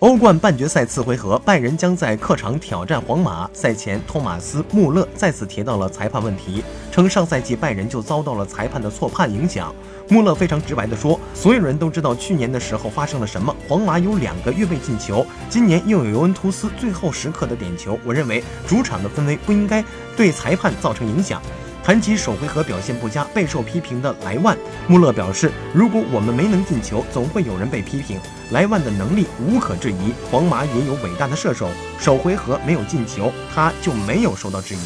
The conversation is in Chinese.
欧冠半决赛次回合，拜仁将在客场挑战皇马。赛前，托马斯·穆勒再次提到了裁判问题，称上赛季拜仁就遭到了裁判的错判影响。穆勒非常直白地说：“所有人都知道去年的时候发生了什么。皇马有两个越位进球，今年又有尤文图斯最后时刻的点球。我认为主场的氛围不应该对裁判造成影响。”谈及首回合表现不佳、备受批评的莱万，穆勒表示：“如果我们没能进球，总会有人被批评。莱万的能力无可置疑，皇马也有伟大的射手。首回合没有进球，他就没有受到质疑。”